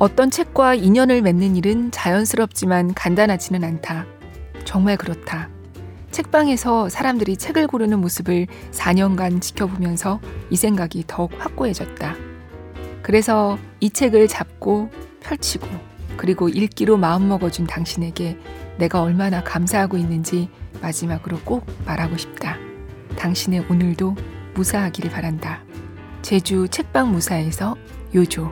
어떤 책과 인연을 맺는 일은 자연스럽지만 간단하지는 않다. 정말 그렇다. 책방에서 사람들이 책을 고르는 모습을 4년간 지켜보면서 이 생각이 더욱 확고해졌다. 그래서 이 책을 잡고 펼치고 그리고 읽기로 마음먹어준 당신에게 내가 얼마나 감사하고 있는지 마지막으로 꼭 말하고 싶다. 당신의 오늘도 무사하기를 바란다. 제주 책방 무사에서 요조.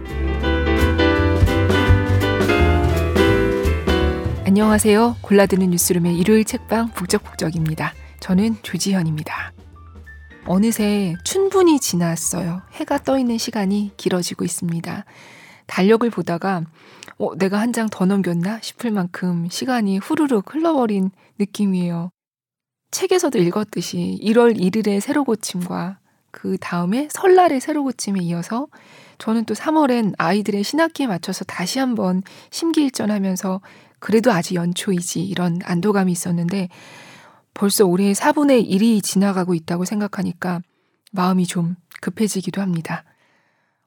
안녕하세요. 골라드는 뉴스룸의 일요일 책방 북적북적입니다. 저는 조지현입니다. 어느새 춘분이 지났어요. 해가 떠 있는 시간이 길어지고 있습니다. 달력을 보다가 어, 내가 한 장 더 넘겼나 싶을 만큼 시간이 후루룩 흘러버린 느낌이에요. 책에서도 읽었듯이 1월 1일의 새로 고침과 그 다음에 설날의 새로 고침에 이어서 저는 또 3월엔 아이들의 신학기에 맞춰서 다시 한번 심기일전하면서 그래도 아직 연초이지 이런 안도감이 있었는데 벌써 올해 4분의 1이 지나가고 있다고 생각하니까 마음이 좀 급해지기도 합니다.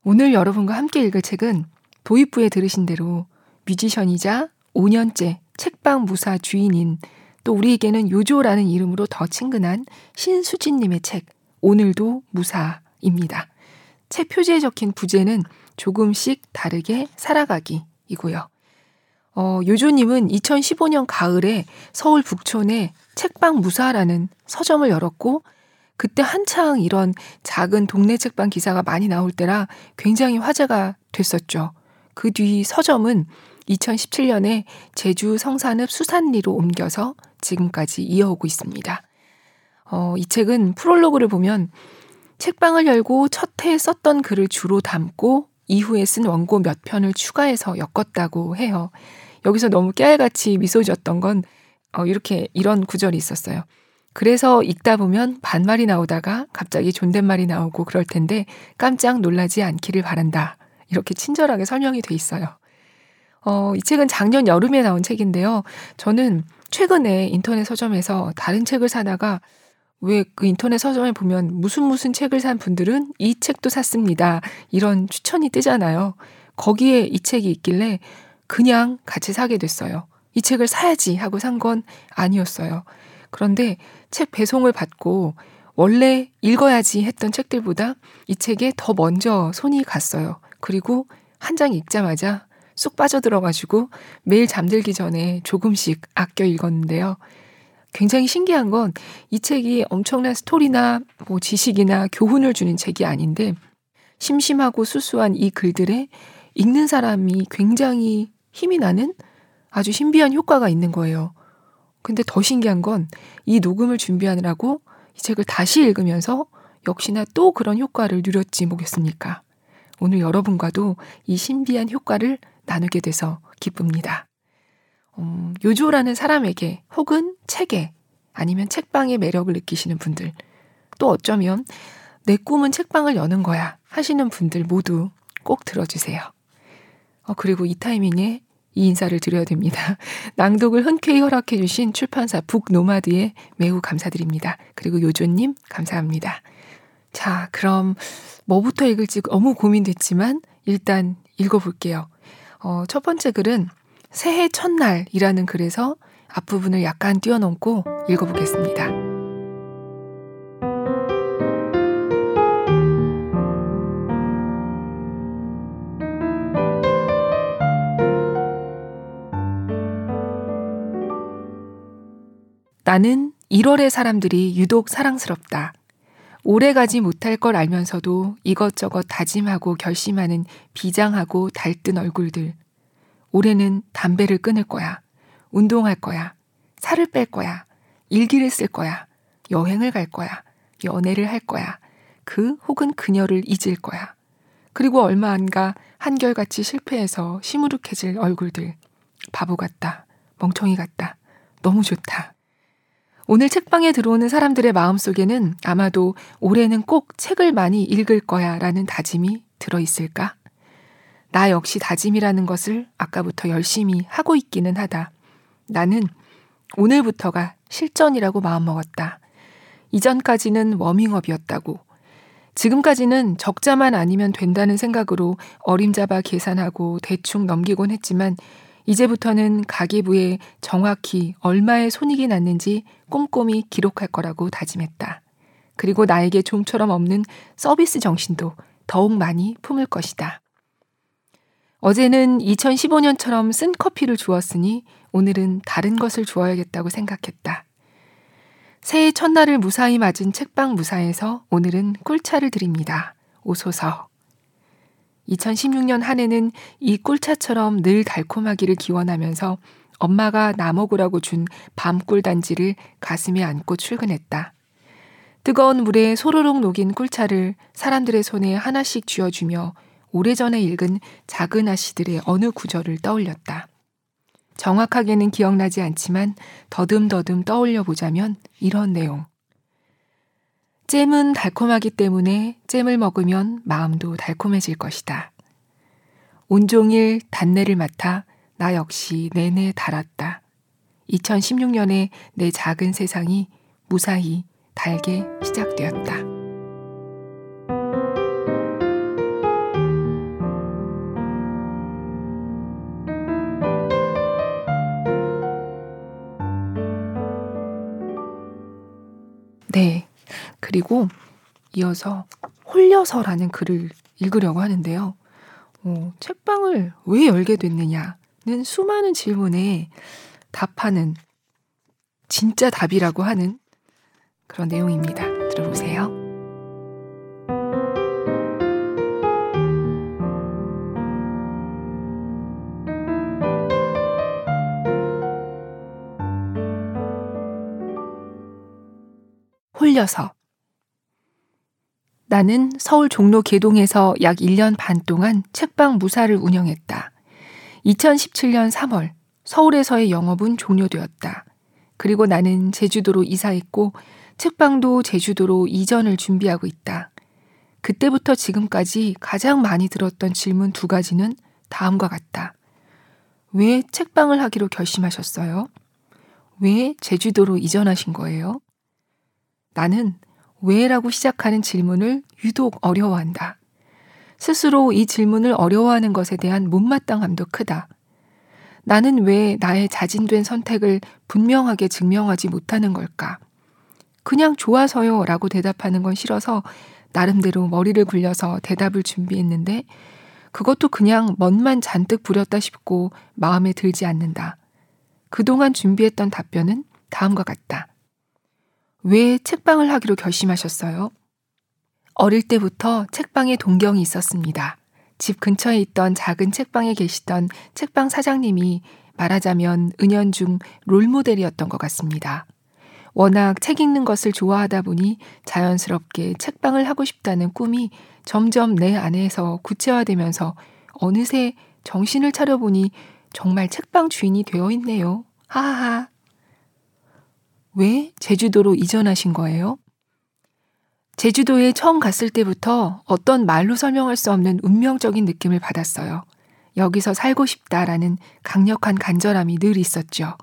오늘 여러분과 함께 읽을 책은 도입부에 들으신 대로 뮤지션이자 5년째 책방 무사 주인인 또 우리에게는 요조라는 이름으로 더 친근한 신수진님의 책 오늘도 무사입니다. 책 표지에 적힌 부제는 조금씩 다르게 살아가기이고요. 어, 요조님은 2015년 가을에 서울 북촌에 책방 무사라는 서점을 열었고 그때 한창 이런 작은 동네 책방 기사가 많이 나올 때라 굉장히 화제가 됐었죠. 그 뒤 서점은 2017년에 제주 성산읍 수산리로 옮겨서 지금까지 이어오고 있습니다. 어, 이 책은 프롤로그를 보면 책방을 열고 첫 해에 썼던 글을 주로 담고 이후에 쓴 원고 몇 편을 추가해서 엮었다고 해요. 여기서 너무 깨알같이 미소 지었던 건 어, 이렇게 이런 구절이 있었어요. 그래서 읽다 보면 반말이 나오다가 갑자기 존댓말이 나오고 그럴 텐데 깜짝 놀라지 않기를 바란다. 이렇게 친절하게 설명이 돼 있어요. 어, 이 책은 작년 여름에 나온 책인데요. 저는 최근에 인터넷 서점에서 다른 책을 사다가 왜 그 인터넷 서점에 보면 무슨 무슨 책을 산 분들은 이 책도 샀습니다. 이런 추천이 뜨잖아요. 거기에 이 책이 있길래 그냥 같이 사게 됐어요. 이 책을 사야지 하고 산 건 아니었어요. 그런데 책 배송을 받고 원래 읽어야지 했던 책들보다 이 책에 더 먼저 손이 갔어요. 그리고 한 장 읽자마자 쑥 빠져들어가지고 매일 잠들기 전에 조금씩 아껴 읽었는데요. 굉장히 신기한 건 이 책이 엄청난 스토리나 뭐 지식이나 교훈을 주는 책이 아닌데 심심하고 수수한 이 글들에 읽는 사람이 굉장히 힘이 나는 아주 신비한 효과가 있는 거예요. 근데 더 신기한 건 이 녹음을 준비하느라고 이 책을 다시 읽으면서 역시나 또 그런 효과를 누렸지 뭐겠습니까? 오늘 여러분과도 이 신비한 효과를 나누게 돼서 기쁩니다. 음, 요조라는 사람에게 혹은 책에 아니면 책방의 매력을 느끼시는 분들 또 어쩌면 내 꿈은 책방을 여는 거야 하시는 분들 모두 꼭 들어주세요. 어, 그리고 이 타이밍에 이 인사를 드려야 됩니다. 낭독을 흔쾌히 허락해 주신 출판사 북노마드에 매우 감사드립니다. 그리고 요조님 감사합니다. 자, 그럼 뭐부터 읽을지 너무 고민됐지만 일단 읽어볼게요. 어, 첫 번째 글은 새해 첫날이라는 글에서 앞부분을 약간 뛰어넘고 읽어보겠습니다. 나는 1월의 사람들이 유독 사랑스럽다. 오래 가지 못할 걸 알면서도 이것저것 다짐하고 결심하는 비장하고 달뜬 얼굴들. 올해는 담배를 끊을 거야. 운동할 거야. 살을 뺄 거야. 일기를 쓸 거야. 여행을 갈 거야. 연애를 할 거야. 그 혹은 그녀를 잊을 거야. 그리고 얼마 안 가 한결같이 실패해서 시무룩해질 얼굴들. 바보 같다. 멍청이 같다. 너무 좋다. 오늘 책방에 들어오는 사람들의 마음속에는 아마도 올해는 꼭 책을 많이 읽을 거야 라는 다짐이 들어있을까? 나 역시 다짐이라는 것을 아까부터 열심히 하고 있기는 하다. 나는 오늘부터가 실전이라고 마음먹었다. 이전까지는 워밍업이었다고. 지금까지는 적자만 아니면 된다는 생각으로 어림잡아 계산하고 대충 넘기곤 했지만 이제부터는 가계부에 정확히 얼마의 손익이 났는지 꼼꼼히 기록할 거라고 다짐했다. 그리고 나에게 좀처럼 없는 서비스 정신도 더욱 많이 품을 것이다. 어제는 2015년처럼 쓴 커피를 주었으니 오늘은 다른 것을 주어야겠다고 생각했다. 새해 첫날을 무사히 맞은 책방 무사에서 오늘은 꿀차를 드립니다. 오소서. 2016년 한 해는 이 꿀차처럼 늘 달콤하기를 기원하면서 엄마가 나 먹으라고 준 밤꿀 단지를 가슴에 안고 출근했다. 뜨거운 물에 소로록 녹인 꿀차를 사람들의 손에 하나씩 쥐어주며 오래전에 읽은 작은 아씨들의 어느 구절을 떠올렸다. 정확하게는 기억나지 않지만 더듬더듬 떠올려 보자면 이런 내용. 잼은 달콤하기 때문에 잼을 먹으면 마음도 달콤해질 것이다. 온종일 단내를 맡아 나 역시 내내 달았다. 2016년에 내 작은 세상이 무사히 달게 시작되었다. 네. 그리고 이어서 홀려서라는 글을 읽으려고 하는데요. 어, 책방을 왜 열게 됐느냐는 수많은 질문에 답하는 진짜 답이라고 하는 그런 내용입니다. 들어보세요. 홀려서 나는 서울 종로 개동에서 약 1년 반 동안 책방 무사를 운영했다. 2017년 3월 서울에서의 영업은 종료되었다. 그리고 나는 제주도로 이사했고 책방도 제주도로 이전을 준비하고 있다. 그때부터 지금까지 가장 많이 들었던 질문 두 가지는 다음과 같다. 왜 책방을 하기로 결심하셨어요? 왜 제주도로 이전하신 거예요? 나는 왜라고 시작하는 질문을 유독 어려워한다. 스스로 이 질문을 어려워하는 것에 대한 못마땅함도 크다. 나는 왜 나의 자진된 선택을 분명하게 증명하지 못하는 걸까? 그냥 좋아서요 라고 대답하는 건 싫어서 나름대로 머리를 굴려서 대답을 준비했는데 그것도 그냥 멋만 잔뜩 부렸다 싶고 마음에 들지 않는다. 그동안 준비했던 답변은 다음과 같다. 왜 책방을 하기로 결심하셨어요? 어릴 때부터 책방에 동경이 있었습니다. 집 근처에 있던 작은 책방에 계시던 책방 사장님이 말하자면 은연중 롤모델이었던 것 같습니다. 워낙 책 읽는 것을 좋아하다 보니 자연스럽게 책방을 하고 싶다는 꿈이 점점 내 안에서 구체화되면서 어느새 정신을 차려보니 정말 책방 주인이 되어 있네요. 하하하. 왜 제주도로 이전하신 거예요? 제주도에 처음 갔을 때부터 어떤 말로 설명할 수 없는 운명적인 느낌을 받았어요. 여기서 살고 싶다라는 강력한 간절함이 늘 있었죠.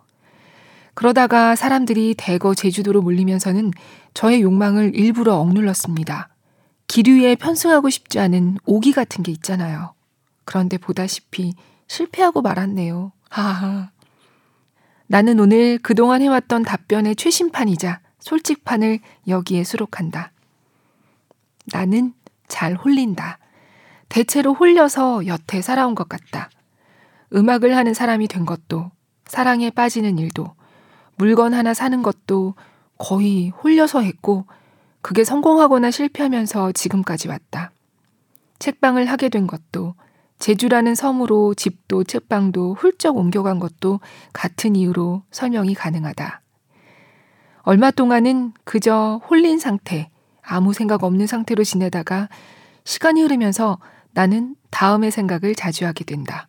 그러다가 사람들이 대거 제주도로 몰리면서는 저의 욕망을 일부러 억눌렀습니다. 기류에 편승하고 싶지 않은 오기 같은 게 있잖아요. 그런데 보다시피 실패하고 말았네요. 하하. 나는 오늘 그동안 해왔던 답변의 최신판이자 솔직판을 여기에 수록한다. 나는 잘 홀린다. 대체로 홀려서 여태 살아온 것 같다. 음악을 하는 사람이 된 것도, 사랑에 빠지는 일도, 물건 하나 사는 것도 거의 홀려서 했고, 그게 성공하거나 실패하면서 지금까지 왔다. 책방을 하게 된 것도, 제주라는 섬으로 집도 책방도 훌쩍 옮겨간 것도 같은 이유로 설명이 가능하다. 얼마 동안은 그저 홀린 상태, 아무 생각 없는 상태로 지내다가 시간이 흐르면서 나는 다음의 생각을 자주 하게 된다.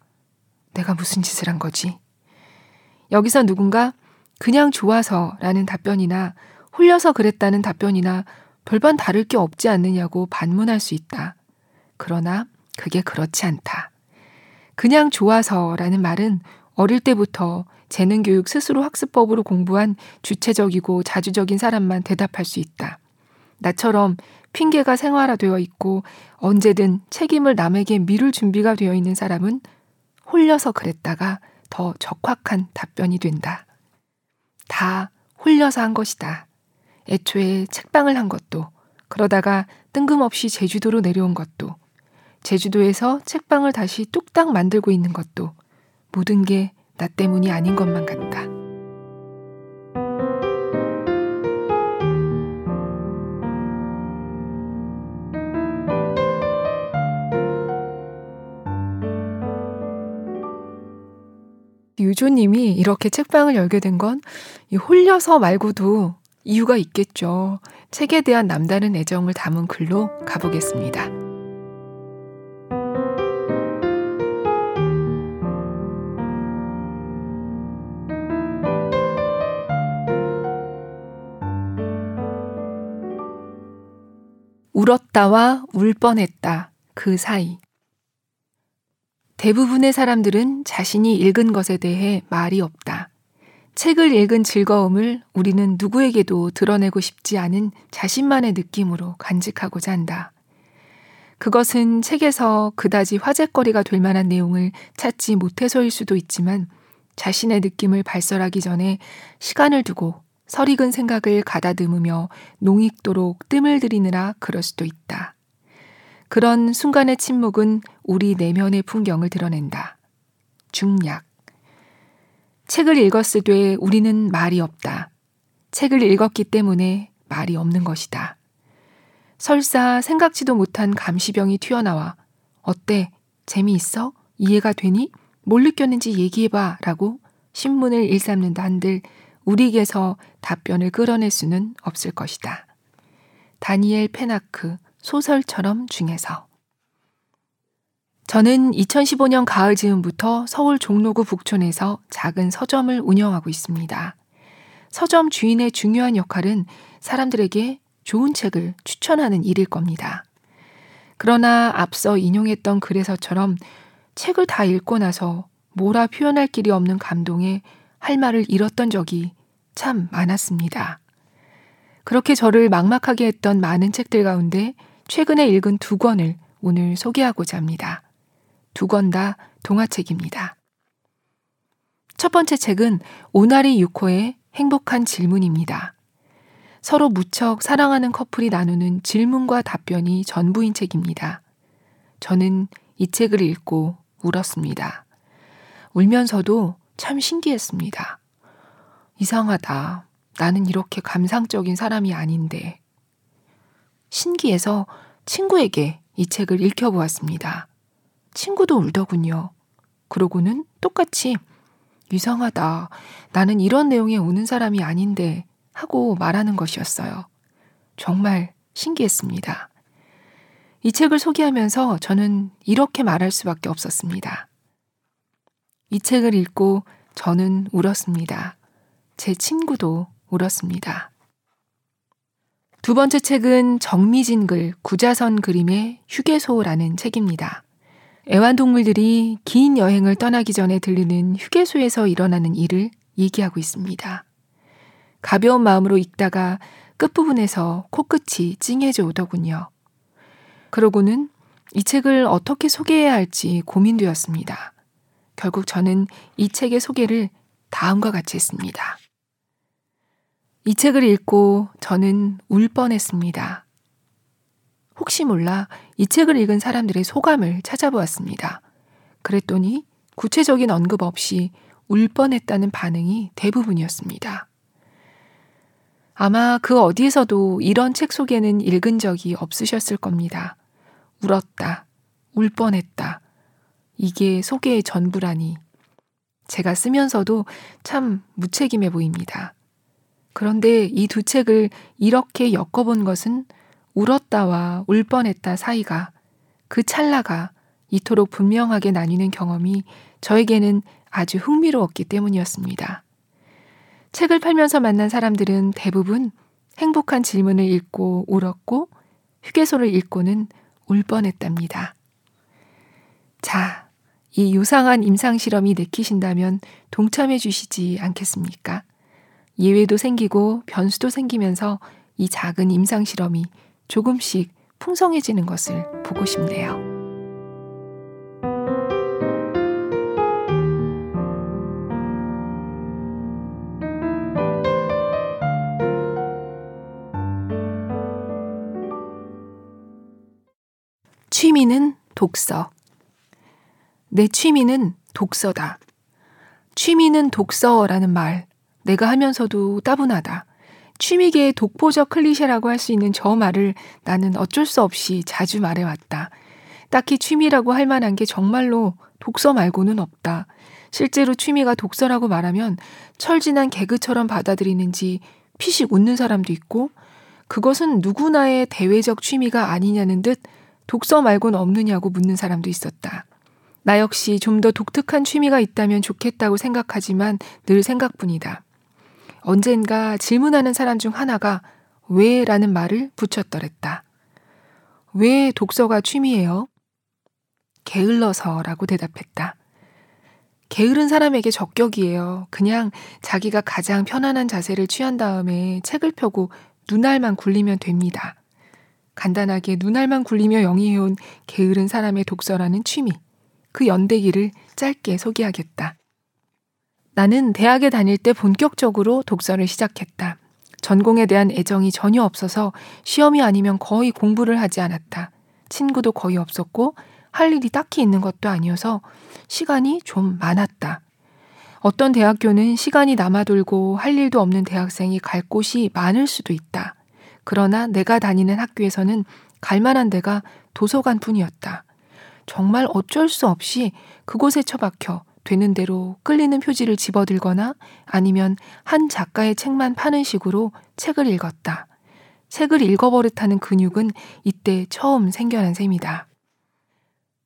내가 무슨 짓을 한 거지? 여기서 누군가 그냥 좋아서 라는 답변이나 홀려서 그랬다는 답변이나 별반 다를 게 없지 않느냐고 반문할 수 있다. 그러나 그게 그렇지 않다. 그냥 좋아서라는 말은 어릴 때부터 재능교육 스스로 학습법으로 공부한 주체적이고 자주적인 사람만 대답할 수 있다. 나처럼 핑계가 생활화되어 있고 언제든 책임을 남에게 미룰 준비가 되어 있는 사람은 홀려서 그랬다가 더 적확한 답변이 된다. 다 홀려서 한 것이다. 애초에 책방을 한 것도, 그러다가 뜬금없이 제주도로 내려온 것도, 제주도에서 책방을 다시 뚝딱 만들고 있는 것도, 모든 게 나 때문이 아닌 것만 같다. 유조님이 이렇게 책방을 열게 된 건 홀려서 말고도 이유가 있겠죠. 책에 대한 남다른 애정을 담은 글로 가보겠습니다. 울었다와 울 뻔했다. 그 사이. 대부분의 사람들은 자신이 읽은 것에 대해 말이 없다. 책을 읽은 즐거움을 우리는 누구에게도 드러내고 싶지 않은 자신만의 느낌으로 간직하고자 한다. 그것은 책에서 그다지 화제거리가 될 만한 내용을 찾지 못해서일 수도 있지만 자신의 느낌을 발설하기 전에 시간을 두고 설익은 생각을 가다듬으며 농익도록 뜸을 들이느라 그럴 수도 있다. 그런 순간의 침묵은 우리 내면의 풍경을 드러낸다. 중약. 책을 읽었을 때 우리는 말이 없다. 책을 읽었기 때문에 말이 없는 것이다. 설사 생각지도 못한 감시병이 튀어나와 어때? 재미있어? 이해가 되니? 뭘 느꼈는지 얘기해봐 라고 신문을 일삼는다 한들 우리에게서 답변을 끌어낼 수는 없을 것이다. 다니엘 페나크 소설처럼 중에서 저는 2015년 가을 즈음부터 서울 종로구 북촌에서 작은 서점을 운영하고 있습니다. 서점 주인의 중요한 역할은 사람들에게 좋은 책을 추천하는 일일 겁니다. 그러나 앞서 인용했던 글에서처럼 책을 다 읽고 나서 뭐라 표현할 길이 없는 감동에 할 말을 잃었던 적이 참 많았습니다. 그렇게 저를 막막하게 했던 많은 책들 가운데 최근에 읽은 두 권을 오늘 소개하고자 합니다. 두 권 다 동화책입니다. 첫 번째 책은 오나리 유코의 행복한 질문입니다. 서로 무척 사랑하는 커플이 나누는 질문과 답변이 전부인 책입니다. 저는 이 책을 읽고 울었습니다. 울면서도 참 신기했습니다. 이상하다. 나는 이렇게 감상적인 사람이 아닌데. 신기해서 친구에게 이 책을 읽혀보았습니다. 친구도 울더군요. 그러고는 똑같이 이상하다. 나는 이런 내용에 우는 사람이 아닌데 하고 말하는 것이었어요. 정말 신기했습니다. 이 책을 소개하면서 저는 이렇게 말할 수밖에 없었습니다. 이 책을 읽고 저는 울었습니다. 제 친구도 울었습니다. 두 번째 책은 정미진 글 구자선 그림의 휴게소라는 책입니다. 애완동물들이 긴 여행을 떠나기 전에 들르는 휴게소에서 일어나는 일을 얘기하고 있습니다. 가벼운 마음으로 읽다가 끝부분에서 코끝이 찡해져 오더군요. 그러고는 이 책을 어떻게 소개해야 할지 고민되었습니다. 결국 저는 이 책의 소개를 다음과 같이 했습니다. 이 책을 읽고 저는 울 뻔했습니다. 혹시 몰라 이 책을 읽은 사람들의 소감을 찾아보았습니다. 그랬더니 구체적인 언급 없이 울 뻔했다는 반응이 대부분이었습니다. 아마 그 어디에서도 이런 책 소개는 읽은 적이 없으셨을 겁니다. 울었다, 울 뻔했다. 이게 소개의 전부라니. 제가 쓰면서도 참 무책임해 보입니다. 그런데 이 두 책을 이렇게 엮어본 것은 울었다와 울 뻔했다 사이가 그 찰나가 이토록 분명하게 나뉘는 경험이 저에게는 아주 흥미로웠기 때문이었습니다. 책을 팔면서 만난 사람들은 대부분 행복한 질문을 읽고 울었고 휴게소를 읽고는 울 뻔했답니다. 자, 이 유상한 임상실험이 내키신다면 동참해 주시지 않겠습니까? 예외도 생기고 변수도 생기면서 이 작은 임상 실험이 조금씩 풍성해지는 것을 보고 싶네요. 취미는 독서. 내 취미는 독서다. 취미는 독서라는 말, 내가 하면서도 따분하다. 취미계의 독보적 클리셰라고 할 수 있는 저 말을 나는 어쩔 수 없이 자주 말해왔다. 딱히 취미라고 할 만한 게 정말로 독서 말고는 없다. 실제로 취미가 독서라고 말하면 철진한 개그처럼 받아들이는지 피식 웃는 사람도 있고 그것은 누구나의 대외적 취미가 아니냐는 듯 독서 말고는 없느냐고 묻는 사람도 있었다. 나 역시 좀 더 독특한 취미가 있다면 좋겠다고 생각하지만 늘 생각뿐이다. 언젠가 질문하는 사람 중 하나가 왜? 라는 말을 붙였더랬다. 왜 독서가 취미예요? 게을러서 라고 대답했다. 게으른 사람에게 적격이에요. 그냥 자기가 가장 편안한 자세를 취한 다음에 책을 펴고 눈알만 굴리면 됩니다. 간단하게 눈알만 굴리며 영위해온 게으른 사람의 독서라는 취미. 그 연대기를 짧게 소개하겠다. 나는 대학에 다닐 때 본격적으로 독서를 시작했다. 전공에 대한 애정이 전혀 없어서 시험이 아니면 거의 공부를 하지 않았다. 친구도 거의 없었고 할 일이 딱히 있는 것도 아니어서 시간이 좀 많았다. 어떤 대학교는 시간이 남아돌고 할 일도 없는 대학생이 갈 곳이 많을 수도 있다. 그러나 내가 다니는 학교에서는 갈 만한 데가 도서관 뿐이었다. 정말 어쩔 수 없이 그곳에 처박혀 되는 대로 끌리는 표지를 집어들거나 아니면 한 작가의 책만 파는 식으로 책을 읽었다. 책을 읽어버릇하는 근육은 이때 처음 생겨난 셈이다.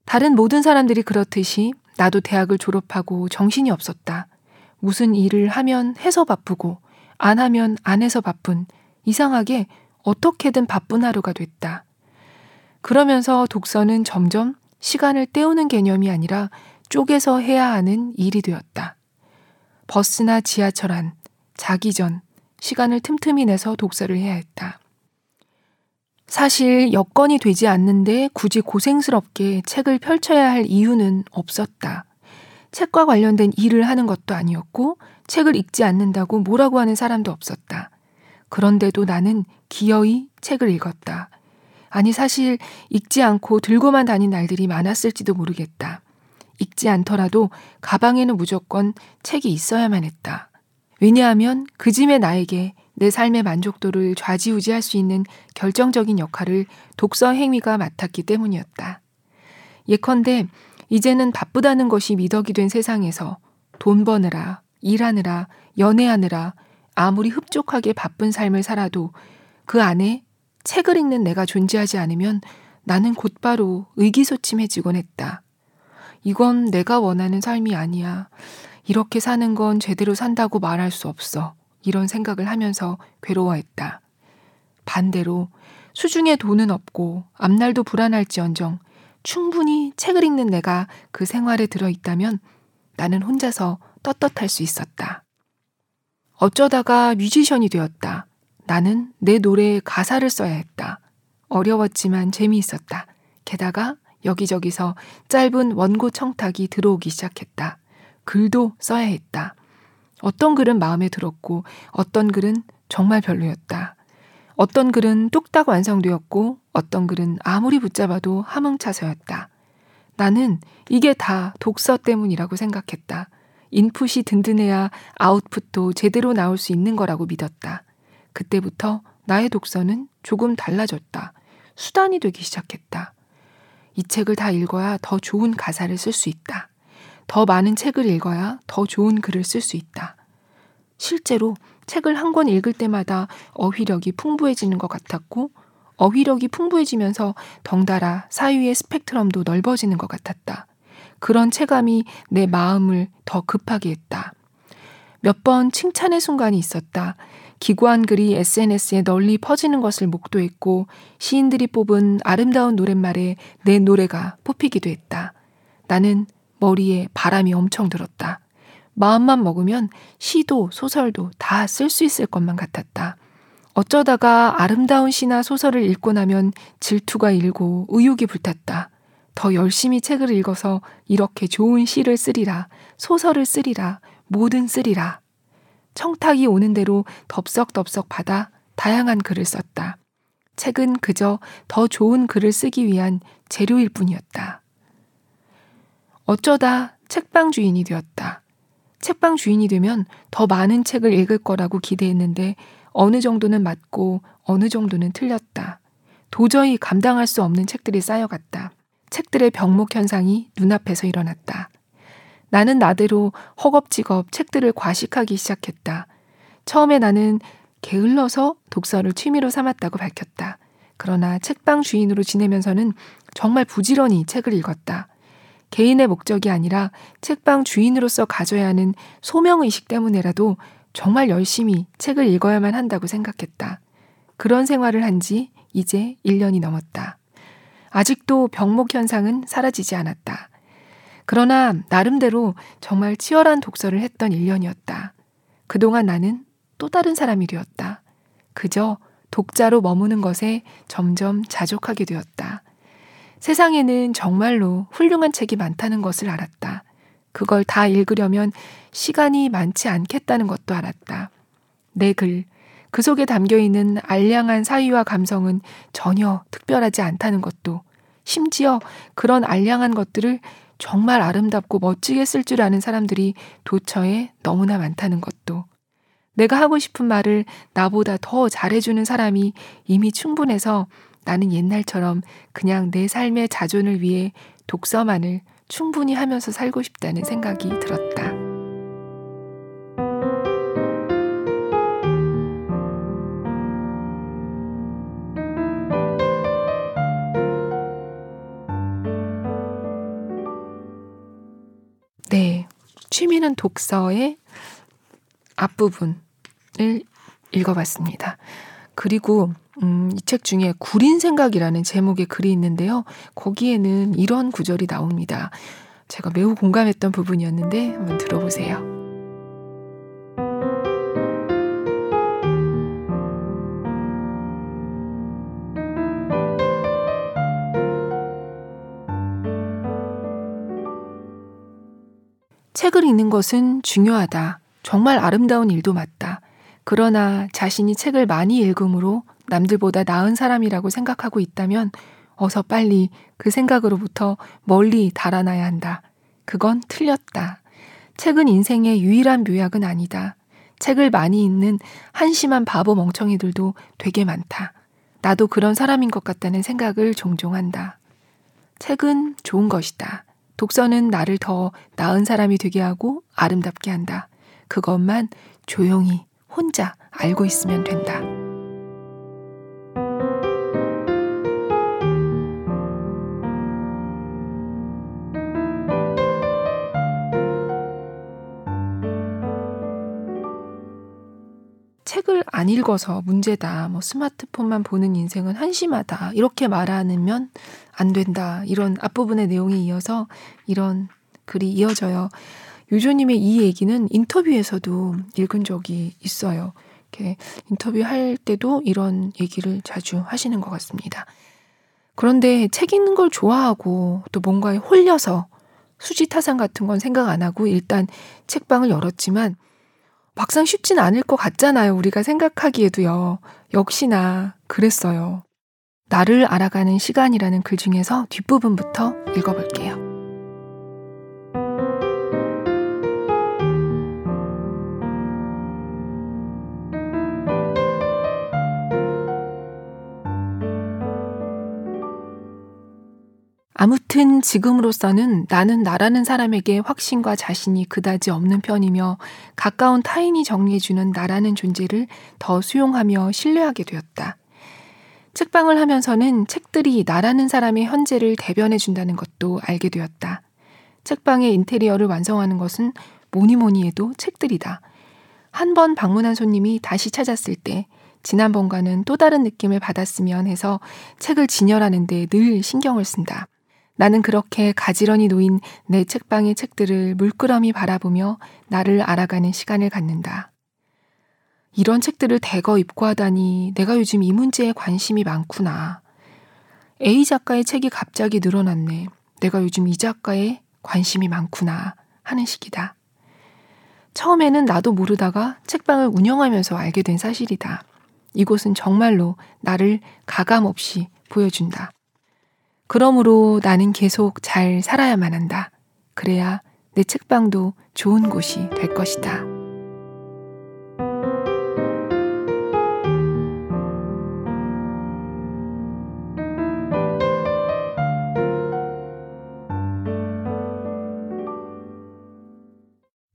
다른 모든 사람들이 그렇듯이 나도 대학을 졸업하고 정신이 없었다. 무슨 일을 하면 해서 바쁘고 안 하면 안 해서 바쁜 이상하게 어떻게든 바쁜 하루가 됐다. 그러면서 독서는 점점 시간을 때우는 개념이 아니라 쪼개서 해야 하는 일이 되었다. 버스나 지하철 안, 자기 전, 시간을 틈틈이 내서 독서를 해야 했다. 사실 여건이 되지 않는데 굳이 고생스럽게 책을 펼쳐야 할 이유는 없었다. 책과 관련된 일을 하는 것도 아니었고, 책을 읽지 않는다고 뭐라고 하는 사람도 없었다. 그런데도 나는 기어이 책을 읽었다. 아니, 사실 읽지 않고 들고만 다닌 날들이 많았을지도 모르겠다. 읽지 않더라도 가방에는 무조건 책이 있어야만 했다. 왜냐하면 그 짐의 나에게 내 삶의 만족도를 좌지우지할 수 있는 결정적인 역할을 독서 행위가 맡았기 때문이었다. 예컨대 이제는 바쁘다는 것이 미덕이 된 세상에서 돈 버느라, 일하느라, 연애하느라, 아무리 흡족하게 바쁜 삶을 살아도 그 안에 책을 읽는 내가 존재하지 않으면 나는 곧바로 의기소침해지곤 했다. 이건 내가 원하는 삶이 아니야. 이렇게 사는 건 제대로 산다고 말할 수 없어. 이런 생각을 하면서 괴로워했다. 반대로 수중에 돈은 없고 앞날도 불안할지언정 충분히 책을 읽는 내가 그 생활에 들어있다면 나는 혼자서 떳떳할 수 있었다. 어쩌다가 뮤지션이 되었다. 나는 내 노래에 가사를 써야 했다. 어려웠지만 재미있었다. 게다가 여기저기서 짧은 원고 청탁이 들어오기 시작했다. 글도 써야 했다. 어떤 글은 마음에 들었고 어떤 글은 정말 별로였다. 어떤 글은 뚝딱 완성되었고 어떤 글은 아무리 붙잡아도 함흥차서였다. 나는 이게 다 독서 때문이라고 생각했다. 인풋이 든든해야 아웃풋도 제대로 나올 수 있는 거라고 믿었다. 그때부터 나의 독서는 조금 달라졌다. 수단이 되기 시작했다. 이 책을 다 읽어야 더 좋은 가사를 쓸 수 있다. 더 많은 책을 읽어야 더 좋은 글을 쓸 수 있다. 실제로 책을 한 권 읽을 때마다 어휘력이 풍부해지는 것 같았고, 어휘력이 풍부해지면서 덩달아 사유의 스펙트럼도 넓어지는 것 같았다. 그런 체감이 내 마음을 더 급하게 했다. 몇 번 칭찬의 순간이 있었다. 기고한 글이 SNS에 널리 퍼지는 것을 목도했고 시인들이 뽑은 아름다운 노랫말에 내 노래가 뽑히기도 했다. 나는 머리에 바람이 엄청 들었다. 마음만 먹으면 시도 소설도 다 쓸 수 있을 것만 같았다. 어쩌다가 아름다운 시나 소설을 읽고 나면 질투가 일고 의욕이 불탔다. 더 열심히 책을 읽어서 이렇게 좋은 시를 쓰리라, 소설을 쓰리라, 뭐든 쓰리라. 청탁이 오는 대로 덥석덥석 받아 다양한 글을 썼다. 책은 그저 더 좋은 글을 쓰기 위한 재료일 뿐이었다. 어쩌다 책방 주인이 되었다. 책방 주인이 되면 더 많은 책을 읽을 거라고 기대했는데 어느 정도는 맞고 어느 정도는 틀렸다. 도저히 감당할 수 없는 책들이 쌓여갔다. 책들의 병목 현상이 눈앞에서 일어났다. 나는 나대로 허겁지겁 책들을 과식하기 시작했다. 처음에 나는 게을러서 독서를 취미로 삼았다고 밝혔다. 그러나 책방 주인으로 지내면서는 정말 부지런히 책을 읽었다. 개인의 목적이 아니라 책방 주인으로서 가져야 하는 소명의식 때문에라도 정말 열심히 책을 읽어야만 한다고 생각했다. 그런 생활을 한 지 이제 1년이 넘었다. 아직도 병목 현상은 사라지지 않았다. 그러나 나름대로 정말 치열한 독서를 했던 1년이었다. 그동안 나는 또 다른 사람이 되었다. 그저 독자로 머무는 것에 점점 자족하게 되었다. 세상에는 정말로 훌륭한 책이 많다는 것을 알았다. 그걸 다 읽으려면 시간이 많지 않겠다는 것도 알았다. 내 글, 그 속에 담겨 있는 알량한 사위와 감성은 전혀 특별하지 않다는 것도, 심지어 그런 알량한 것들을 정말 아름답고 멋지게 쓸 줄 아는 사람들이 도처에 너무나 많다는 것도, 내가 하고 싶은 말을 나보다 더 잘해주는 사람이 이미 충분해서 나는 옛날처럼 그냥 내 삶의 자존을 위해 독서만을 충분히 하면서 살고 싶다는 생각이 들었다. 취미는 독서의 앞부분을 읽어봤습니다. 그리고 음, 이 책 중에 구린 생각이라는 제목의 글이 있는데요. 거기에는 이런 구절이 나옵니다. 제가 매우 공감했던 부분이었는데 한번 들어보세요. 책을 읽는 것은 중요하다. 정말 아름다운 일도 맞다. 그러나 자신이 책을 많이 읽음으로 남들보다 나은 사람이라고 생각하고 있다면 어서 빨리 그 생각으로부터 멀리 달아나야 한다. 그건 틀렸다. 책은 인생의 유일한 묘약은 아니다. 책을 많이 읽는 한심한 바보 멍청이들도 되게 많다. 나도 그런 사람인 것 같다는 생각을 종종 한다. 책은 좋은 것이다. 독서는 나를 더 나은 사람이 되게 하고 아름답게 한다. 그것만 조용히 혼자 알고 있으면 된다. 안 읽어서 문제다. 뭐 스마트폰만 보는 인생은 한심하다. 이렇게 말하면 안 된다. 이런 앞부분의 내용에 이어서 이런 글이 이어져요. 유조님의 이 얘기는 인터뷰에서도 읽은 적이 있어요. 이렇게 인터뷰할 때도 이런 얘기를 자주 하시는 것 같습니다. 그런데 책 읽는 걸 좋아하고 또 뭔가에 홀려서 수지타산 같은 건 생각 안 하고 일단 책방을 열었지만 막상 쉽진 않을 것 같잖아요. 우리가 생각하기에도요. 역시나 그랬어요. 나를 알아가는 시간이라는 글 중에서 뒷부분부터 읽어볼게요. 아무튼 지금으로서는 나는 나라는 사람에게 확신과 자신이 그다지 없는 편이며 가까운 타인이 정리해주는 나라는 존재를 더 수용하며 신뢰하게 되었다. 책방을 하면서는 책들이 나라는 사람의 현재를 대변해준다는 것도 알게 되었다. 책방의 인테리어를 완성하는 것은 뭐니 뭐니 해도 책들이다. 한 번 방문한 손님이 다시 찾았을 때 지난번과는 또 다른 느낌을 받았으면 해서 책을 진열하는데 늘 신경을 쓴다. 나는 그렇게 가지런히 놓인 내 책방의 책들을 물끄러미 바라보며 나를 알아가는 시간을 갖는다. 이런 책들을 대거 입고하다니 내가 요즘 이 문제에 관심이 많구나. A 작가의 책이 갑자기 늘어났네. 내가 요즘 이 작가에 관심이 많구나 하는 식이다. 처음에는 나도 모르다가 책방을 운영하면서 알게 된 사실이다. 이곳은 정말로 나를 가감 없이 보여준다. 그러므로 나는 계속 잘 살아야만 한다. 그래야 내 책방도 좋은 곳이 될 것이다.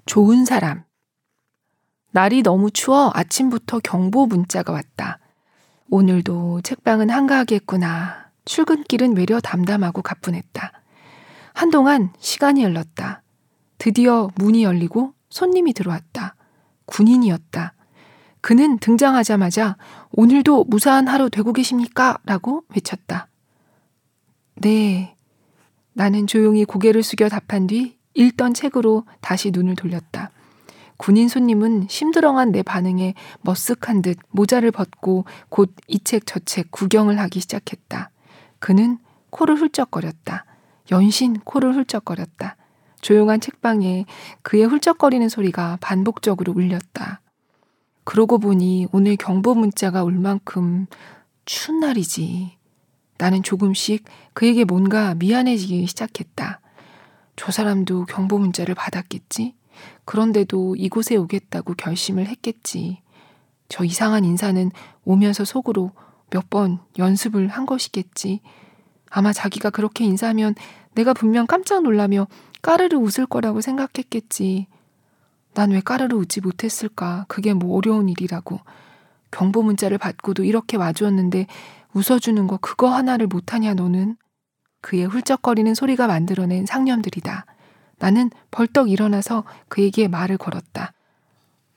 좋은 사람. 날이 너무 추워 아침부터 경보 문자가 왔다. 오늘도 책방은 한가하겠구나. 출근길은 외려 담담하고 가뿐했다. 한동안 시간이 흘렀다. 드디어 문이 열리고 손님이 들어왔다. 군인이었다. 그는 등장하자마자 오늘도 무사한 하루 되고 계십니까? 라고 외쳤다. 네. 나는 조용히 고개를 숙여 답한 뒤 읽던 책으로 다시 눈을 돌렸다. 군인 손님은 심드렁한 내 반응에 머쓱한 듯 모자를 벗고 곧 이 책 저 책 구경을 하기 시작했다. 그는 코를 훌쩍거렸다. 연신 코를 훌쩍거렸다. 조용한 책방에 그의 훌쩍거리는 소리가 반복적으로 울렸다. 그러고 보니 오늘 경보 문자가 올 만큼 추운 날이지. 나는 조금씩 그에게 뭔가 미안해지기 시작했다. 저 사람도 경보 문자를 받았겠지? 그런데도 이곳에 오겠다고 결심을 했겠지. 저 이상한 인사는 오면서 속으로 몇 번 연습을 한 것이겠지. 아마 자기가 그렇게 인사하면 내가 분명 깜짝 놀라며 까르르 웃을 거라고 생각했겠지. 난 왜 까르르 웃지 못했을까? 그게 뭐 어려운 일이라고. 경보 문자를 받고도 이렇게 와주었는데 웃어주는 거 그거 하나를 못하냐 너는? 그의 훌쩍거리는 소리가 만들어낸 상념들이다. 나는 벌떡 일어나서 그에게 말을 걸었다.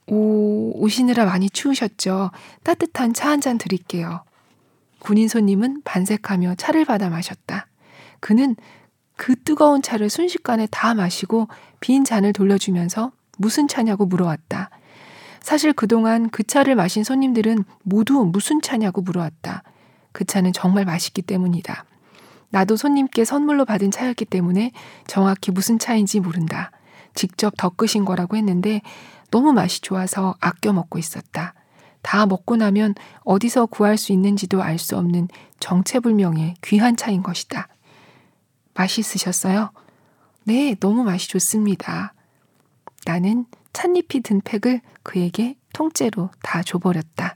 오, 오시느라 많이 추우셨죠? 따뜻한 차 한 잔 드릴게요. 군인 손님은 반색하며 차를 받아 마셨다. 그는 그 뜨거운 차를 순식간에 다 마시고 빈 잔을 돌려주면서 무슨 차냐고 물어왔다. 사실 그동안 그 차를 마신 손님들은 모두 무슨 차냐고 물어왔다. 그 차는 정말 맛있기 때문이다. 나도 손님께 선물로 받은 차였기 때문에 정확히 무슨 차인지 모른다. 직접 덕으신 거라고 했는데 너무 맛이 좋아서 아껴 먹고 있었다. 다 먹고 나면 어디서 구할 수 있는지도 알 수 없는 정체불명의 귀한 차인 것이다. 맛있으셨어요? 네, 너무 맛이 좋습니다. 나는 찻잎이 든 팩을 그에게 통째로 다 줘버렸다.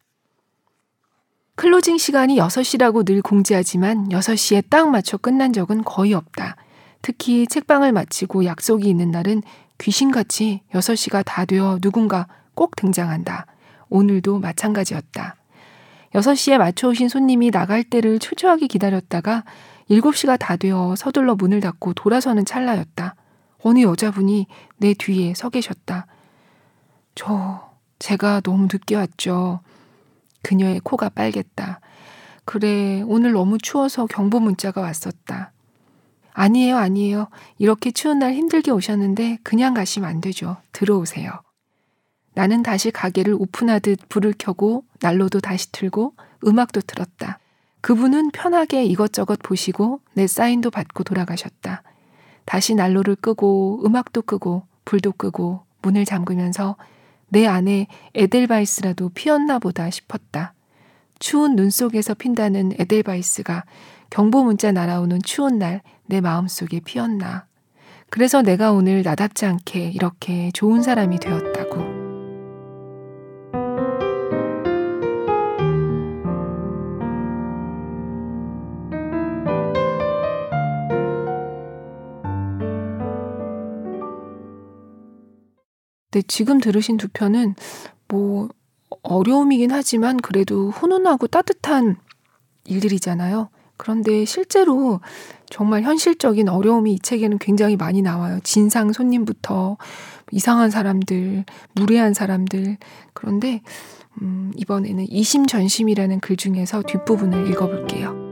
클로징 시간이 6시라고 늘 공지하지만 6시에 딱 맞춰 끝난 적은 거의 없다. 특히 책방을 마치고 약속이 있는 날은 귀신같이 6시가 다 되어 누군가 꼭 등장한다. 오늘도 마찬가지였다. 6시에 맞춰 오신 손님이 나갈 때를 초조하게 기다렸다가 7시가 다 되어 서둘러 문을 닫고 돌아서는 찰나였다. 어느 여자분이 내 뒤에 서 계셨다. 저, 제가 너무 늦게 왔죠. 그녀의 코가 빨갰다. 그래, 오늘 너무 추워서 경보 문자가 왔었다. 아니에요, 아니에요. 이렇게 추운 날 힘들게 오셨는데 그냥 가시면 안 되죠. 들어오세요. 나는 다시 가게를 오픈하듯 불을 켜고 난로도 다시 틀고 음악도 틀었다. 그분은 편하게 이것저것 보시고 내 사인도 받고 돌아가셨다. 다시 난로를 끄고 음악도 끄고 불도 끄고 문을 잠그면서 내 안에 에델바이스라도 피었나 보다 싶었다. 추운 눈 속에서 핀다는 에델바이스가 경보 문자 날아오는 추운 날 내 마음속에 피었나. 그래서 내가 오늘 나답지 않게 이렇게 좋은 사람이 되었다 고. 네, 지금 들으신 두 편은 뭐 어려움이긴 하지만 그래도 훈훈하고 따뜻한 일들이잖아요. 그런데 실제로 정말 현실적인 어려움이 이 책에는 굉장히 많이 나와요. 진상 손님부터 이상한 사람들, 무례한 사람들. 그런데 음, 이번에는 이심전심이라는 글 중에서 뒷부분을 읽어볼게요.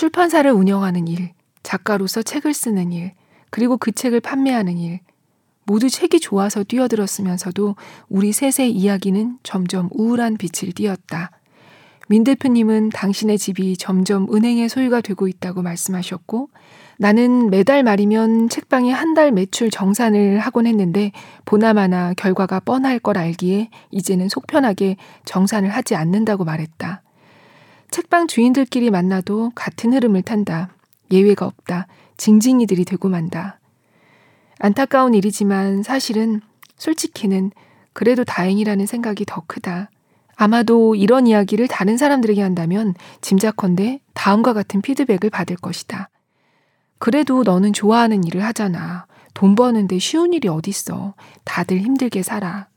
출판사를 운영하는 일, 작가로서 책을 쓰는 일, 그리고 그 책을 판매하는 일, 모두 책이 좋아서 뛰어들었으면서도 우리 셋의 이야기는 점점 우울한 빛을 띄었다. 민 대표님은 당신의 집이 점점 은행의 소유가 되고 있다고 말씀하셨고, 나는 매달 말이면 책방에 한 달 매출 정산을 하곤 했는데, 보나마나 결과가 뻔할 걸 알기에 이제는 속편하게 정산을 하지 않는다고 말했다. 책방 주인들끼리 만나도 같은 흐름을 탄다. 예외가 없다. 징징이들이 되고 만다. 안타까운 일이지만 사실은 솔직히는 그래도 다행이라는 생각이 더 크다. 아마도 이런 이야기를 다른 사람들에게 한다면 짐작컨대 다음과 같은 피드백을 받을 것이다. 그래도 너는 좋아하는 일을 하잖아. 돈 버는데 쉬운 일이 어딨어. 다들 힘들게 살아.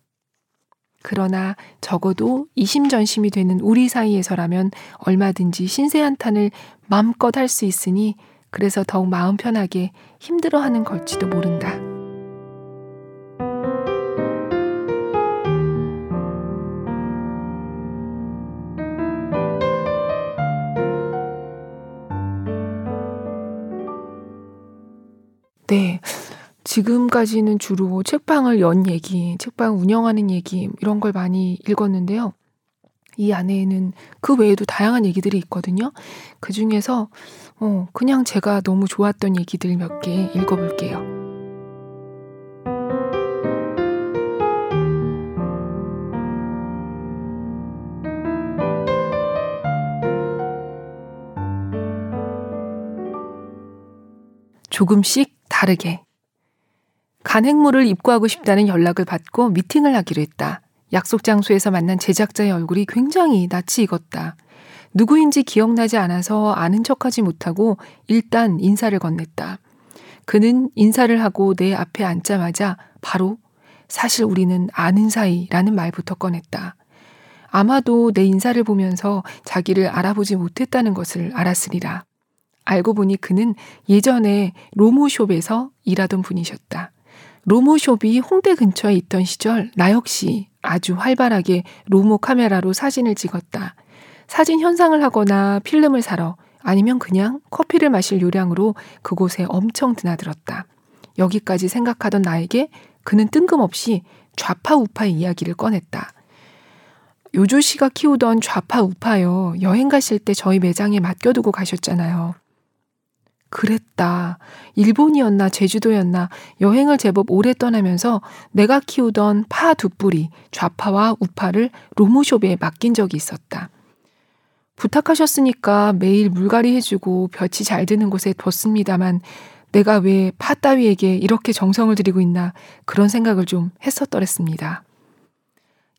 그러나 적어도 이심전심이 되는 우리 사이에서라면 얼마든지 신세한탄을 마음껏 할 수 있으니 그래서 더욱 마음 편하게 힘들어하는 걸지도 모른다. 네. 지금까지는 주로 책방을 연 얘기, 책방 운영하는 얘기, 이런 걸 많이 읽었는데요. 이 안에는 그 외에도 다양한 얘기들이 있거든요. 그 중에서, 어, 그냥 제가 너무 좋았던 얘기들 몇 개 읽어볼게요. 조금씩 다르게. 간행물을 입고하고 싶다는 연락을 받고 미팅을 하기로 했다. 약속 장소에서 만난 제작자의 얼굴이 굉장히 낯이 익었다. 누구인지 기억나지 않아서 아는 척하지 못하고 일단 인사를 건넸다. 그는 인사를 하고 내 앞에 앉자마자 바로 사실 우리는 아는 사이라는 말부터 꺼냈다. 아마도 내 인사를 보면서 자기를 알아보지 못했다는 것을 알았으리라. 알고 보니 그는 예전에 로모숍에서 일하던 분이셨다. 로모숍이 홍대 근처에 있던 시절 나 역시 아주 활발하게 로모 카메라로 사진을 찍었다. 사진 현상을 하거나 필름을 사러 아니면 그냥 커피를 마실 요량으로 그곳에 엄청 드나들었다. 여기까지 생각하던 나에게 그는 뜬금없이 좌파 우파의 이야기를 꺼냈다. 요조 씨가 키우던 좌파 우파요. 여행 가실 때 저희 매장에 맡겨두고 가셨잖아요. 그랬다. 일본이었나 제주도였나 여행을 제법 오래 떠나면서 내가 키우던 파 두 뿌리 좌파와 우파를 로모숍에 맡긴 적이 있었다. 부탁하셨으니까 매일 물갈이 해주고 볕이 잘 드는 곳에 뒀습니다만 내가 왜 파 따위에게 이렇게 정성을 들이고 있나 그런 생각을 좀 했었더랬습니다.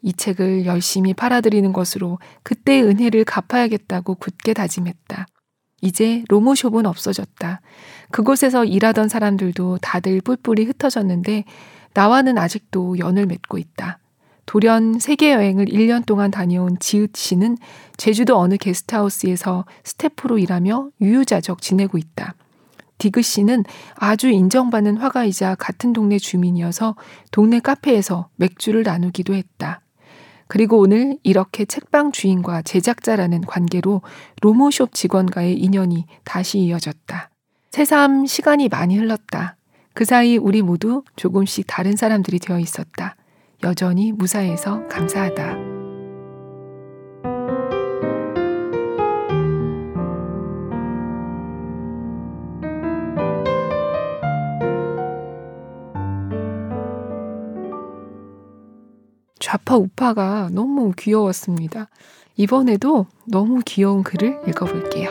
이 책을 열심히 팔아드리는 것으로 그때의 은혜를 갚아야겠다고 굳게 다짐했다. 이제 로모숍은 없어졌다. 그곳에서 일하던 사람들도 다들 뿔뿔이 흩어졌는데 나와는 아직도 연을 맺고 있다. 돌연 세계 여행을 1년 동안 다녀온 지읒 씨는 제주도 어느 게스트하우스에서 스태프로 일하며 유유자적 지내고 있다. 디그 씨는 아주 인정받는 화가이자 같은 동네 주민이어서 동네 카페에서 맥주를 나누기도 했다. 그리고 오늘 이렇게 책방 주인과 제작자라는 관계로 로모숍 직원과의 인연이 다시 이어졌다. 새삼 시간이 많이 흘렀다. 그 사이 우리 모두 조금씩 다른 사람들이 되어 있었다. 여전히 무사해서 감사하다. 좌파 우파가 너무 귀여웠습니다. 이번에도 너무 귀여운 글을 읽어볼게요.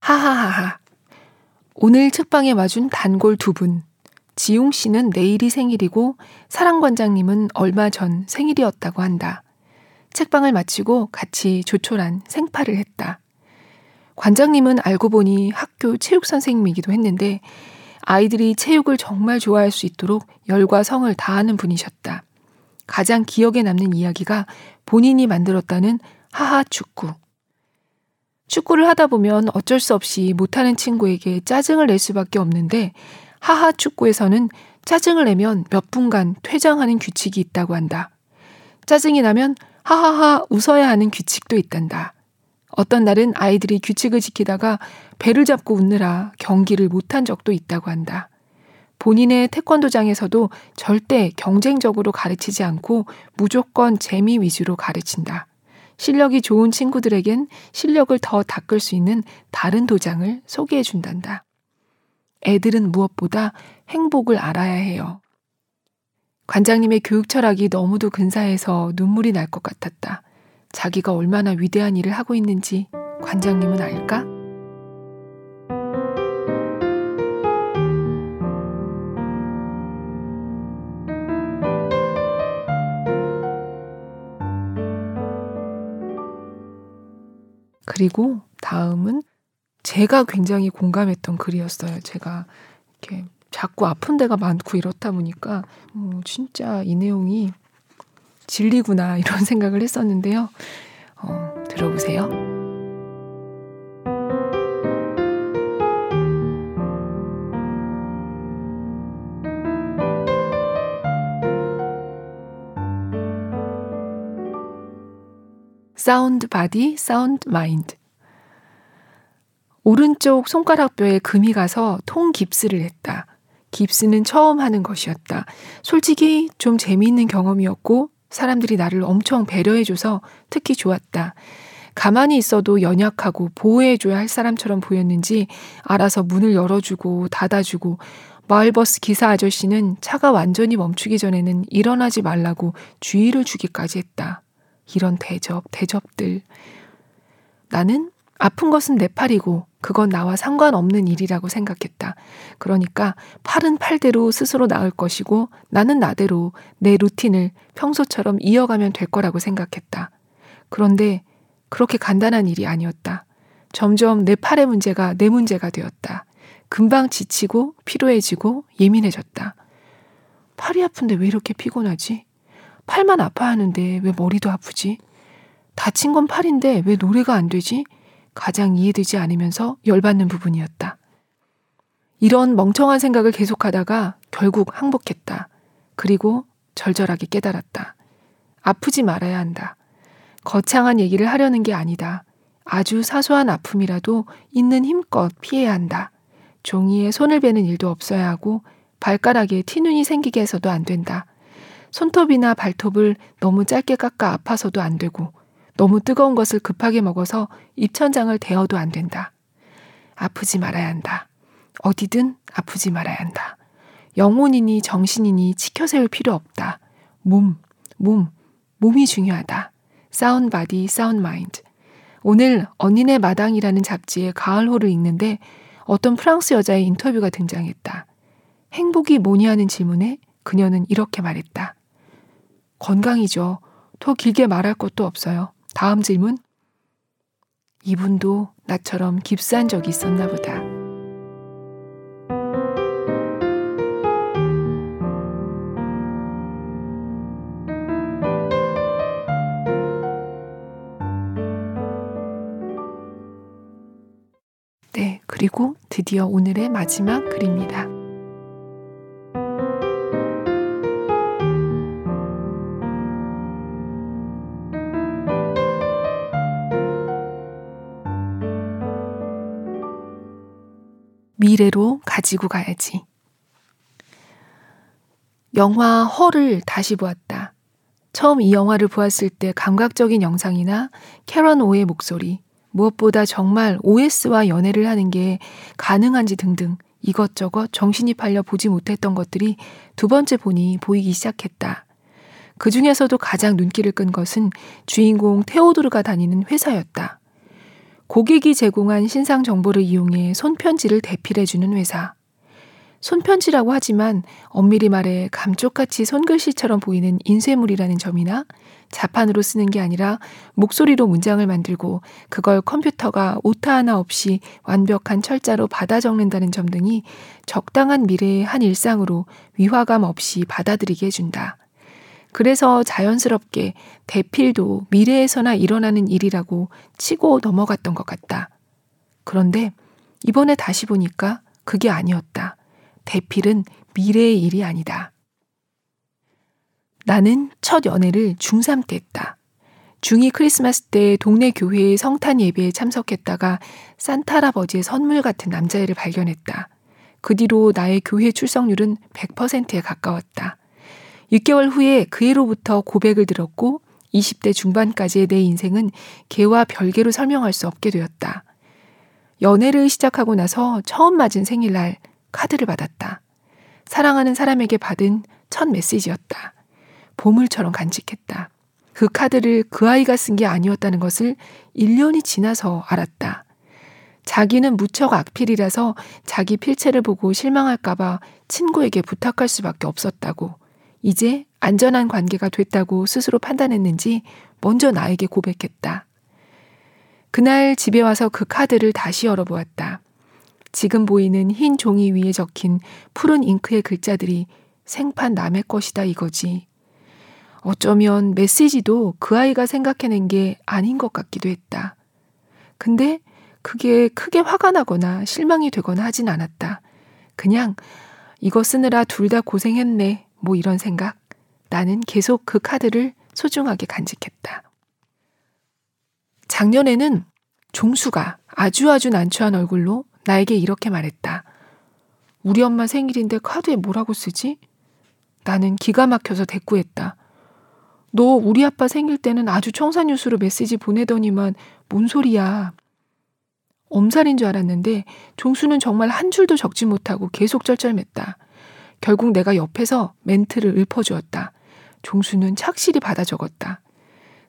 하하하하. 오늘 책방에 와준 단골 두 분. 지용 씨는 내일이 생일이고 사랑관장님은 얼마 전 생일이었다고 한다. 책방을 마치고 같이 조촐한 생파를 했다. 관장님은 알고 보니 학교 체육 선생님이기도 했는데 아이들이 체육을 정말 좋아할 수 있도록 열과 성을 다하는 분이셨다. 가장 기억에 남는 이야기가 본인이 만들었다는 하하 축구. 축구를 하다 보면 어쩔 수 없이 못하는 친구에게 짜증을 낼 수밖에 없는데 하하 축구에서는 짜증을 내면 몇 분간 퇴장하는 규칙이 있다고 한다. 짜증이 나면 하하하 웃어야 하는 규칙도 있단다. 어떤 날은 아이들이 규칙을 지키다가 배를 잡고 웃느라 경기를 못한 적도 있다고 한다. 본인의 태권도장에서도 절대 경쟁적으로 가르치지 않고 무조건 재미 위주로 가르친다. 실력이 좋은 친구들에겐 실력을 더 닦을 수 있는 다른 도장을 소개해 준단다. 애들은 무엇보다 행복을 알아야 해요. 관장님의 교육 철학이 너무도 근사해서 눈물이 날 것 같았다. 자기가 얼마나 위대한 일을 하고 있는지 관장님은 알까? 그리고 다음은 제가 굉장히 공감했던 글이었어요. 제가 이렇게 자꾸 아픈 데가 많고 이렇다 보니까 어, 진짜 이 내용이 진리구나 이런 생각을 했었는데요. 어, 들어보세요. Sound body, sound mind. 오른쪽 손가락뼈에 금이 가서 통 깁스를 했다. 깁스는 처음 하는 것이었다. 솔직히 좀 재미있는 경험이었고 사람들이 나를 엄청 배려해줘서 특히 좋았다. 가만히 있어도 연약하고 보호해줘야 할 사람처럼 보였는지 알아서 문을 열어주고 닫아주고 마을버스 기사 아저씨는 차가 완전히 멈추기 전에는 일어나지 말라고 주의를 주기까지 했다. 이런 대접, 대접들. 나는 아픈 것은 내 팔이고 그건 나와 상관없는 일이라고 생각했다. 그러니까 팔은 팔대로 스스로 나을 것이고 나는 나대로 내 루틴을 평소처럼 이어가면 될 거라고 생각했다. 그런데 그렇게 간단한 일이 아니었다. 점점 내 팔의 문제가 내 문제가 되었다. 금방 지치고 피로해지고 예민해졌다. 팔이 아픈데 왜 이렇게 피곤하지? 팔만 아파하는데 왜 머리도 아프지? 다친 건 팔인데 왜 노래가 안 되지? 가장 이해되지 않으면서 열받는 부분이었다. 이런 멍청한 생각을 계속하다가 결국 항복했다. 그리고 절절하게 깨달았다. 아프지 말아야 한다. 거창한 얘기를 하려는 게 아니다. 아주 사소한 아픔이라도 있는 힘껏 피해야 한다. 종이에 손을 베는 일도 없어야 하고 발가락에 티눈이 생기게 해서도 안 된다. 손톱이나 발톱을 너무 짧게 깎아 아파서도 안 되고 너무 뜨거운 것을 급하게 먹어서 입천장을 데어도 안 된다. 아프지 말아야 한다. 어디든 아프지 말아야 한다. 영혼이니 정신이니 치켜세울 필요 없다. 몸, 몸, 몸이 중요하다. Sound body, sound mind. 오늘 언니네 마당이라는 잡지의 가을호를 읽는데 어떤 프랑스 여자의 인터뷰가 등장했다. 행복이 뭐냐 하는 질문에 그녀는 이렇게 말했다. 건강이죠. 더 길게 말할 것도 없어요. 다음 질문. 이분도 나처럼 깁스한 적이 있었나 보다. 네, 그리고 드디어 오늘의 마지막 글입니다. 미래로 가지고 가야지. 영화 허를 다시 보았다. 처음 이 영화를 보았을 때 감각적인 영상이나 캐런 오의 목소리, 무엇보다 정말 OS와 연애를 하는 게 가능한지 등등 이것저것 정신이 팔려 보지 못했던 것들이 두 번째 보니 보이기 시작했다. 그 중에서도 가장 눈길을 끈 것은 주인공 테오도르가 다니는 회사였다. 고객이 제공한 신상 정보를 이용해 손편지를 대필해주는 회사. 손편지라고 하지만 엄밀히 말해 감쪽같이 손글씨처럼 보이는 인쇄물이라는 점이나 자판으로 쓰는 게 아니라 목소리로 문장을 만들고 그걸 컴퓨터가 오타 하나 없이 완벽한 철자로 받아 적는다는 점 등이 적당한 미래의 한 일상으로 위화감 없이 받아들이게 해준다. 그래서 자연스럽게 대필도 미래에서나 일어나는 일이라고 치고 넘어갔던 것 같다. 그런데 이번에 다시 보니까 그게 아니었다. 대필은 미래의 일이 아니다. 나는 첫 연애를 중3 때 했다. 중2 크리스마스 때 동네 교회의 성탄 예배에 참석했다가 산타 할아버지의 선물 같은 남자애를 발견했다. 그 뒤로 나의 교회 출석률은 100%에 가까웠다. 6개월 후에 그 애로부터 고백을 들었고 20대 중반까지의 내 인생은 걔와 별개로 설명할 수 없게 되었다. 연애를 시작하고 나서 처음 맞은 생일날 카드를 받았다. 사랑하는 사람에게 받은 첫 메시지였다. 보물처럼 간직했다. 그 카드를 그 아이가 쓴 게 아니었다는 것을 1년이 지나서 알았다. 자기는 무척 악필이라서 자기 필체를 보고 실망할까봐 친구에게 부탁할 수밖에 없었다고. 이제 안전한 관계가 됐다고 스스로 판단했는지 먼저 나에게 고백했다. 그날 집에 와서 그 카드를 다시 열어보았다. 지금 보이는 흰 종이 위에 적힌 푸른 잉크의 글자들이 생판 남의 것이다 이거지. 어쩌면 메시지도 그 아이가 생각해낸 게 아닌 것 같기도 했다. 근데 그게 크게 화가 나거나 실망이 되거나 하진 않았다. 그냥 이거 쓰느라 둘 다 고생했네. 뭐 이런 생각. 나는 계속 그 카드를 소중하게 간직했다. 작년에는 종수가 아주 아주 난처한 얼굴로 나에게 이렇게 말했다. 우리 엄마 생일인데 카드에 뭐라고 쓰지? 나는 기가 막혀서 대꾸했다. 너 우리 아빠 생일 때는 아주 청산유수로 메시지 보내더니만 뭔 소리야. 엄살인 줄 알았는데 종수는 정말 한 줄도 적지 못하고 계속 쩔쩔맸다. 결국 내가 옆에서 멘트를 읊어주었다. 종수는 착실히 받아 적었다.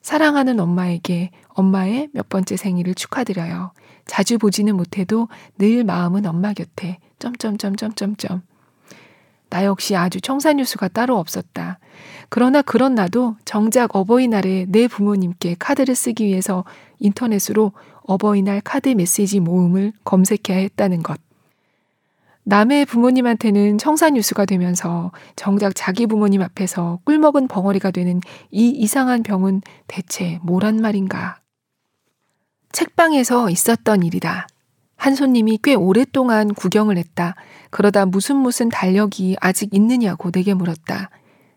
사랑하는 엄마에게 엄마의 몇 번째 생일을 축하드려요. 자주 보지는 못해도 늘 마음은 엄마 곁에. 점점점점점점. 나 역시 아주 청산유수가 따로 없었다. 그러나 그런 나도 정작 어버이날에 내 부모님께 카드를 쓰기 위해서 인터넷으로 어버이날 카드 메시지 모음을 검색해야 했다는 것. 남의 부모님한테는 청산유수가 되면서 정작 자기 부모님 앞에서 꿀먹은 벙어리가 되는 이 이상한 병은 대체 뭐란 말인가. 책방에서 있었던 일이다. 한 손님이 꽤 오랫동안 구경을 했다. 그러다 무슨 무슨 달력이 아직 있느냐고 내게 물었다.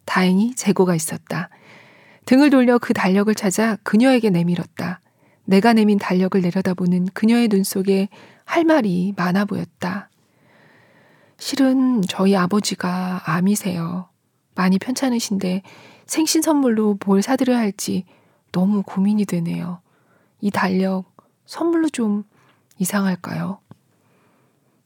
다행히 재고가 있었다. 등을 돌려 그 달력을 찾아 그녀에게 내밀었다. 내가 내민 달력을 내려다보는 그녀의 눈 속에 할 말이 많아 보였다. 실은 저희 아버지가 암이세요. 많이 편찮으신데 생신 선물로 뭘 사드려야 할지 너무 고민이 되네요. 이 달력 선물로 좀 이상할까요?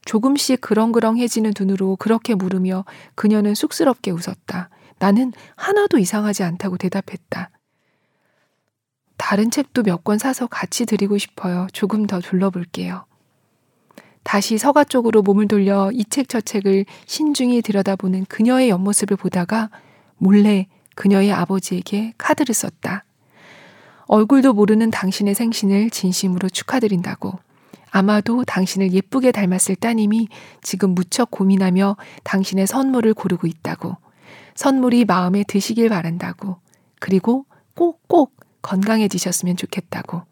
조금씩 그렁그렁해지는 눈으로 그렇게 물으며 그녀는 쑥스럽게 웃었다. 나는 하나도 이상하지 않다고 대답했다. 다른 책도 몇 권 사서 같이 드리고 싶어요. 조금 더 둘러볼게요. 다시 서가 쪽으로 몸을 돌려 이 책 저 책을 신중히 들여다보는 그녀의 옆모습을 보다가 몰래 그녀의 아버지에게 카드를 썼다. 얼굴도 모르는 당신의 생신을 진심으로 축하드린다고. 아마도 당신을 예쁘게 닮았을 따님이 지금 무척 고민하며 당신의 선물을 고르고 있다고. 선물이 마음에 드시길 바란다고. 그리고 꼭꼭 건강해지셨으면 좋겠다고.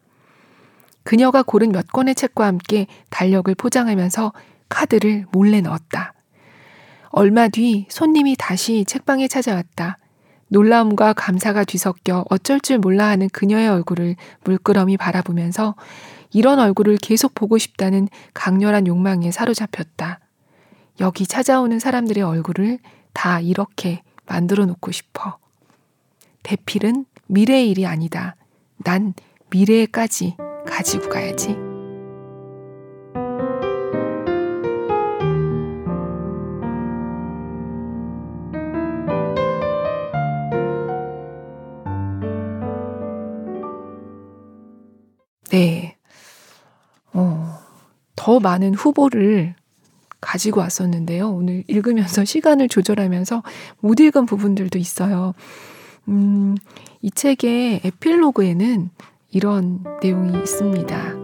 그녀가 고른 몇 권의 책과 함께 달력을 포장하면서 카드를 몰래 넣었다. 얼마 뒤 손님이 다시 책방에 찾아왔다. 놀라움과 감사가 뒤섞여 어쩔 줄 몰라 하는 그녀의 얼굴을 물끄러미 바라보면서 이런 얼굴을 계속 보고 싶다는 강렬한 욕망에 사로잡혔다. 여기 찾아오는 사람들의 얼굴을 다 이렇게 만들어 놓고 싶어. 대필은 미래의 일이 아니다. 난 미래에까지 가지고 가야지. 네. 어, 더 많은 후보를 가지고 왔었는데요. 오늘 읽으면서 시간을 조절하면서 못 읽은 부분들도 있어요. 음, 이 책의 에필로그에는 이런 내용이 있습니다.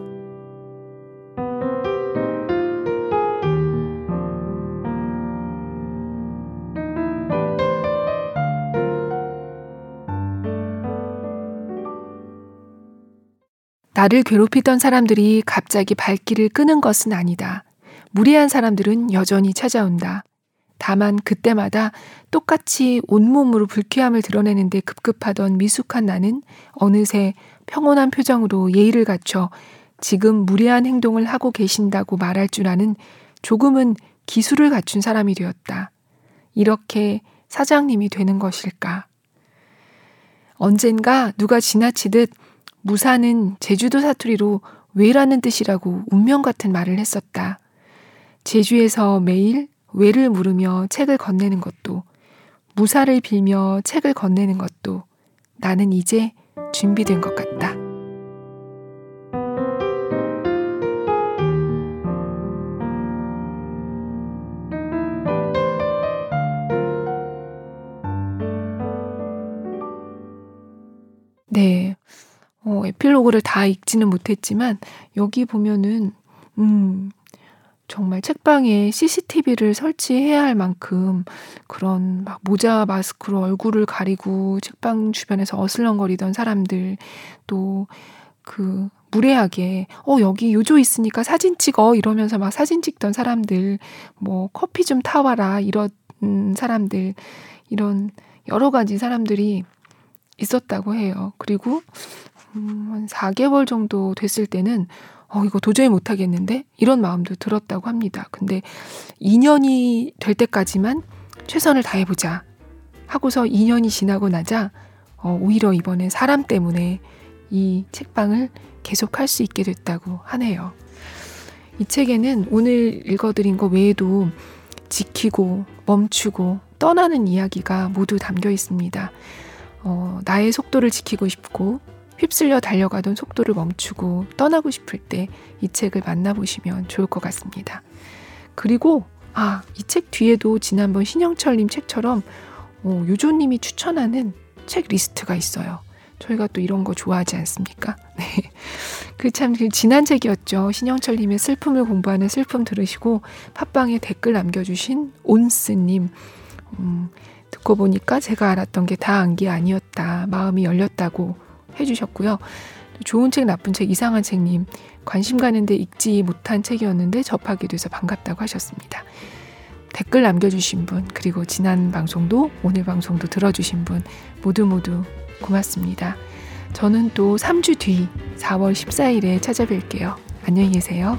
나를 괴롭히던 사람들이 갑자기 발길을 끄는 것은 아니다. 무례한 사람들은 여전히 찾아온다. 다만 그때마다 똑같이 온몸으로 불쾌함을 드러내는데 급급하던 미숙한 나는 어느새 평온한 표정으로 예의를 갖춰 지금 무례한 행동을 하고 계신다고 말할 줄 아는 조금은 기술을 갖춘 사람이 되었다. 이렇게 사장님이 되는 것일까? 언젠가 누가 지나치듯 무사는 제주도 사투리로 왜라는 뜻이라고 운명 같은 말을 했었다. 제주에서 매일 왜를 물으며 책을 건네는 것도, 무사를 빌며 책을 건네는 것도 나는 이제 준비된 것 같다. 네. 어, 에필로그를 다 읽지는 못했지만 여기 보면은 음, 정말 책방에 CCTV를 설치해야 할 만큼 그런 막 모자 마스크로 얼굴을 가리고 책방 주변에서 어슬렁거리던 사람들 또 그 무례하게 어 여기 요조 있으니까 사진 찍어 이러면서 막 사진 찍던 사람들 뭐 커피 좀 타와라 이런 사람들 이런 여러 가지 사람들이 있었다고 해요. 그리고 음, 한 4개월 정도 됐을 때는 어, 이거 도저히 못하겠는데? 이런 마음도 들었다고 합니다. 근데 2년이 될 때까지만 최선을 다해보자. 하고서 2년이 지나고 나자, 어, 오히려 이번에 사람 때문에 이 책방을 계속 할 수 있게 됐다고 하네요. 이 책에는 오늘 읽어드린 것 외에도 지키고 멈추고 떠나는 이야기가 모두 담겨 있습니다. 어, 나의 속도를 지키고 싶고 휩쓸려 달려가던 속도를 멈추고 떠나고 싶을 때 이 책을 만나보시면 좋을 것 같습니다. 그리고 아, 이 책 뒤에도 지난번 신영철님 책처럼 어, 유조님이 추천하는 책 리스트가 있어요. 저희가 또 이런 거 좋아하지 않습니까? 네. 그참 그 지난 책이었죠. 신영철님의 슬픔을 공부하는 슬픔 들으시고 팟빵에 댓글 남겨주신 온스님. 음, 듣고 보니까 제가 알았던 게 다 안기 아니었다. 마음이 열렸다고 해주셨고요. 좋은 책, 나쁜 책, 이상한 책님 관심 가는데 읽지 못한 책이었는데 접하게 돼서 반갑다고 하셨습니다. 댓글 남겨주신 분 그리고 지난 방송도 오늘 방송도 들어주신 분 모두 모두 고맙습니다. 저는 또 3주 뒤 4월 14일에 찾아뵐게요. 안녕히 계세요.